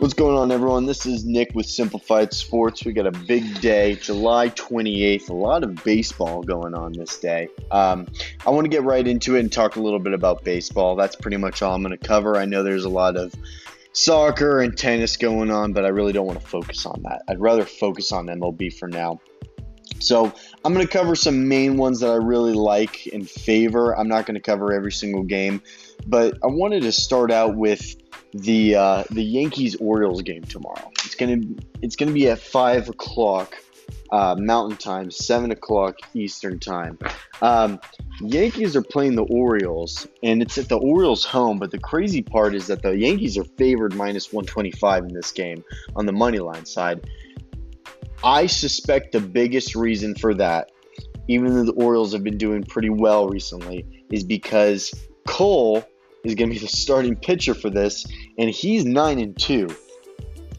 What's going on, everyone? This is Nick with Simplified Sports. We got a big day, July 28th. A lot of baseball going on this day. Um, I want to get right into it and talk a little bit about baseball. That's pretty much all I'm going to cover. I know there's a lot of soccer and tennis going on, but I really don't want to focus on that. I'd rather focus on MLB for now. So I'm going to cover some main ones that I really like and favor. I'm not going to cover every single game, but I wanted to start out with the uh, the Yankees Orioles game tomorrow. It's gonna it's gonna be at five o'clock uh, Mountain Time, seven o'clock Eastern Time. Um, Yankees are playing the Orioles, and it's at the Orioles' home. But the crazy part is that the Yankees are favored minus 125 in this game on the money line side. I suspect the biggest reason for that, even though the Orioles have been doing pretty well recently, is because Cole is going to be the starting pitcher for this, and he's nine and two.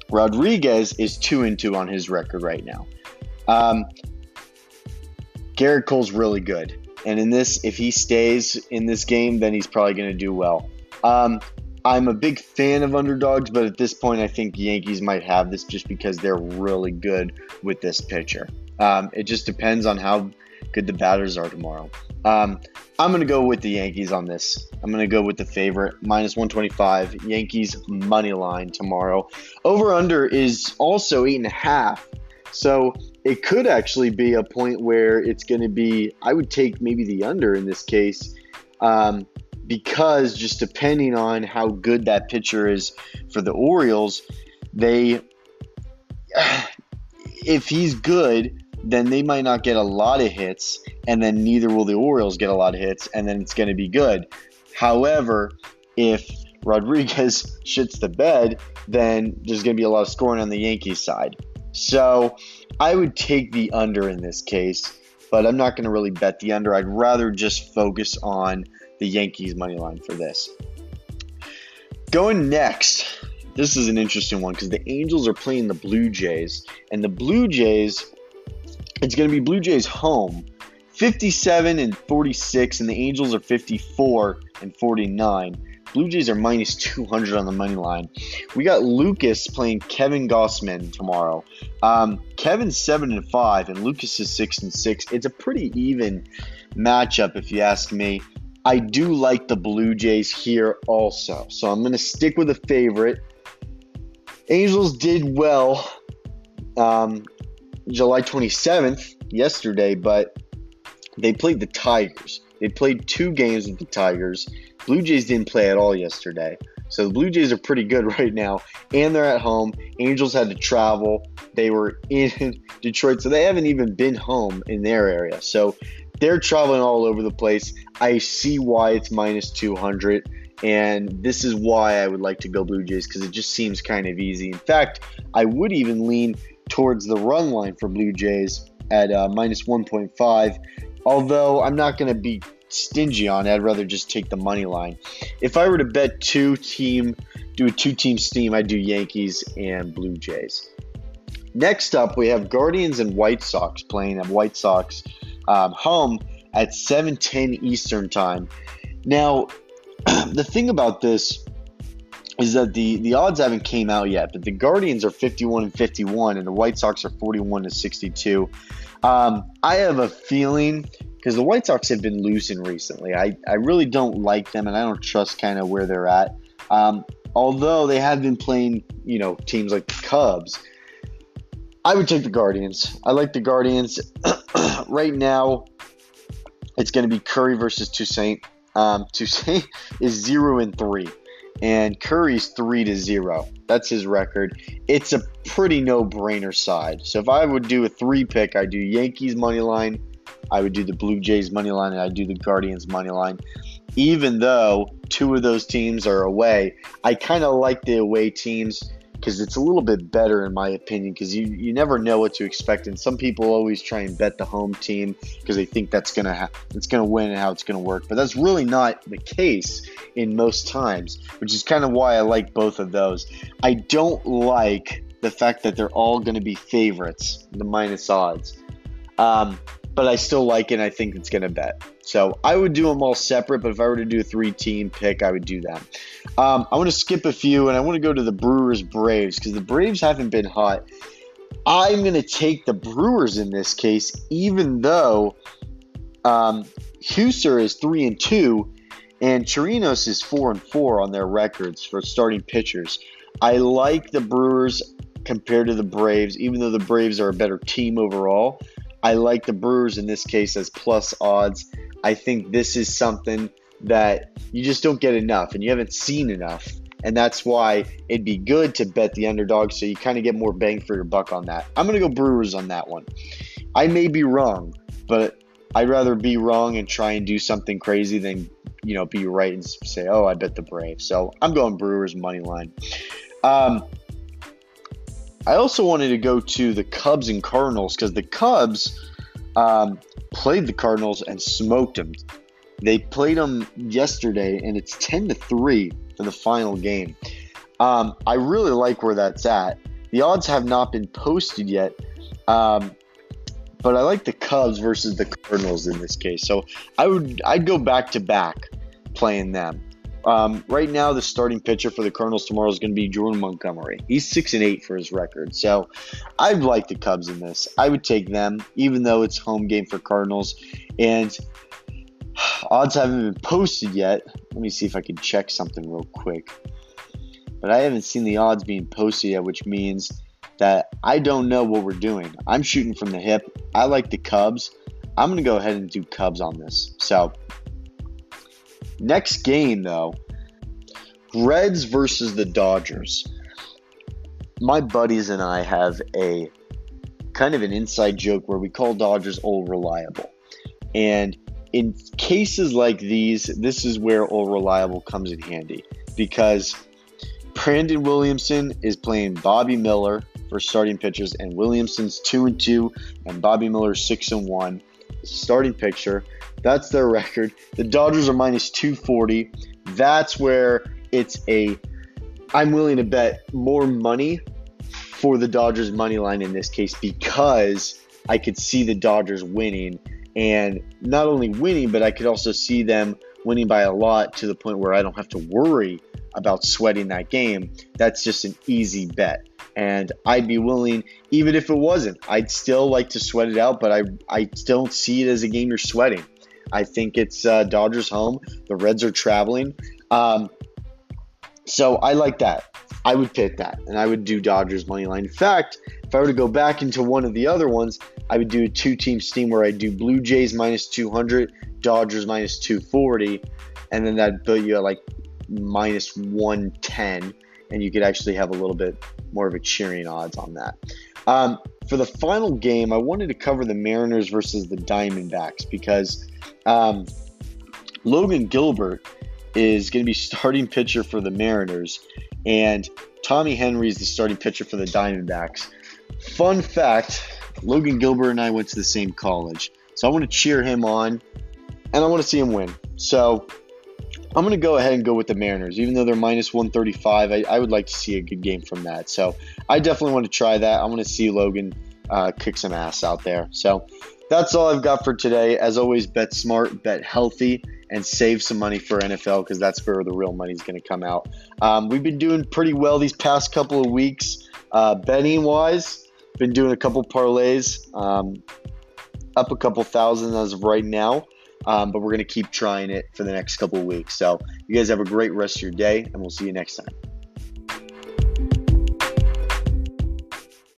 Rodriguez is two and two on his record right now. Um, Gerrit Cole's really good, and in this, if he stays in this game, then he's probably going to do well. Um, I'm a big fan of underdogs, but at this point, I think Yankees might have this just because they're really good with this pitcher. Um, it just depends on how good the batters are tomorrow. Um, I'm going to go with the Yankees on this. I'm going to go with the favorite, minus 125, Yankees money line tomorrow. Over under is also 8.5. So it could actually be a point where it's going to be, I would take maybe the under in this case. Um, because just depending on how good that pitcher is for the Orioles, they if he's good, then they might not get a lot of hits, and then neither will the Orioles get a lot of hits, and then it's going to be good. However, if Rodriguez shits the bed, then there's going to be a lot of scoring on the Yankees side. So I would take the under in this case, but I'm not going to really bet the under. I'd rather just focus on the Yankees money line for this. Going next, this is an interesting one because the Angels are playing the Blue Jays, and the Blue Jays it's going to be Blue Jays home, 57 and 46, and the Angels are 54 and 49. Blue Jays are minus 200 on the money line. We got Lucas playing Kevin Gausman tomorrow. Um, Kevin's seven and five, and Lucas is six and six. It's a pretty even matchup, if you ask me. I do like the Blue Jays here also, so I'm going to stick with the favorite. Angels did well um, July 27th, yesterday, but they played the Tigers. They played two games with the Tigers. Blue Jays didn't play at all yesterday. So the Blue Jays are pretty good right now, and they're at home. Angels had to travel. They were in Detroit, so they haven't even been home in their area. So they're traveling all over the place. I see why it's minus 200, and this is why I would like to go Blue Jays because it just seems kind of easy. In fact, I would even lean towards the run line for Blue Jays at uh, minus 1.5. Although I'm not going to be stingy on it, I'd rather just take the money line. If I were to bet two team, do a two team steam, I'd do Yankees and Blue Jays. Next up, we have Guardians and White Sox playing at White Sox um, home at 7:10 Eastern time. Now, the thing about this is that the the odds haven't came out yet, but the Guardians are 51 and 51, and the White Sox are 41 to 62. Um, I have a feeling because the White Sox have been losing recently. I, I really don't like them, and I don't trust kind of where they're at. Um, although they have been playing, you know, teams like the Cubs. I would take the Guardians. I like the Guardians. right now, it's going to be Curry versus Toussaint. Um, Toussaint is zero and three and Curry's three to zero. That's his record. It's a pretty no-brainer side. So if I would do a three pick, I do Yankees money line, I would do the Blue Jays money line, and I do the Guardians money line. Even though two of those teams are away, I kind of like the away teams because it's a little bit better in my opinion because you, you never know what to expect and some people always try and bet the home team because they think that's gonna ha- it's gonna win and how it's gonna work but that's really not the case in most times which is kind of why I like both of those. I don't like the fact that they're all gonna be favorites the minus odds. Um, but I still like it. I think it's going to bet. So I would do them all separate, but if I were to do a three team pick, I would do that. Um, I want to skip a few and I want to go to the Brewers Braves because the Braves haven't been hot. I'm going to take the Brewers in this case, even though um, Houser is three and two, and Chirinos is four and four on their records for starting pitchers. I like the Brewers compared to the Braves, even though the Braves are a better team overall. I like the Brewers in this case as plus odds. I think this is something that you just don't get enough and you haven't seen enough. And that's why it'd be good to bet the underdog so you kind of get more bang for your buck on that. I'm going to go Brewers on that one. I may be wrong, but I'd rather be wrong and try and do something crazy than, you know, be right and say, oh, I bet the Braves. So I'm going Brewers money line. Um, I also wanted to go to the Cubs and Cardinals because the Cubs um, played the Cardinals and smoked them. They played them yesterday, and it's ten to three for the final game. Um, I really like where that's at. The odds have not been posted yet, um, but I like the Cubs versus the Cardinals in this case. So I would I'd go back to back playing them. Um, right now, the starting pitcher for the Cardinals tomorrow is going to be Jordan Montgomery. He's six and eight for his record, so I'd like the Cubs in this. I would take them, even though it's home game for Cardinals, and odds haven't been posted yet. Let me see if I can check something real quick. But I haven't seen the odds being posted yet, which means that I don't know what we're doing. I'm shooting from the hip. I like the Cubs. I'm going to go ahead and do Cubs on this. So Next game, though, Reds versus the Dodgers. My buddies and I have a kind of an inside joke where we call Dodgers old reliable. And in cases like these, this is where old reliable comes in handy because Brandon Williamson is playing Bobby Miller for starting pitchers, and Williamson's two and two, and Bobby Miller's six and one starting pitcher. That's their record. The Dodgers are minus 240. That's where it's a I'm willing to bet more money for the Dodgers money line in this case because I could see the Dodgers winning and not only winning, but I could also see them winning by a lot to the point where I don't have to worry about sweating that game. That's just an easy bet. And I'd be willing, even if it wasn't, I'd still like to sweat it out, but I, I don't see it as a game you're sweating. I think it's uh, Dodgers home. The Reds are traveling. Um, so I like that. I would pick that, and I would do Dodgers money line. In fact, if I were to go back into one of the other ones, I would do a two-team steam where I do Blue Jays minus 200, Dodgers minus 240, and then that'd put you at like minus 110, and you could actually have a little bit more of a cheering odds on that. Um, for the final game, I wanted to cover the Mariners versus the Diamondbacks because um, Logan Gilbert is going to be starting pitcher for the Mariners, and Tommy Henry is the starting pitcher for the Diamondbacks. Fun fact Logan Gilbert and I went to the same college, so I want to cheer him on and I want to see him win. So I'm going to go ahead and go with the Mariners. Even though they're minus 135, I, I, would like to see a good game from that. So I definitely want to try that. I want to see Logan uh, kick some ass out there. So that's all I've got for today. As always, bet smart, bet healthy, and save some money for NFL because that's where the real money is going to come out. Um, we've been doing pretty well these past couple of weeks, uh, betting wise. Been doing a couple parlays, um, up a couple thousand as of right now. Um, but we're going to keep trying it for the next couple of weeks. So, you guys have a great rest of your day, and we'll see you next time.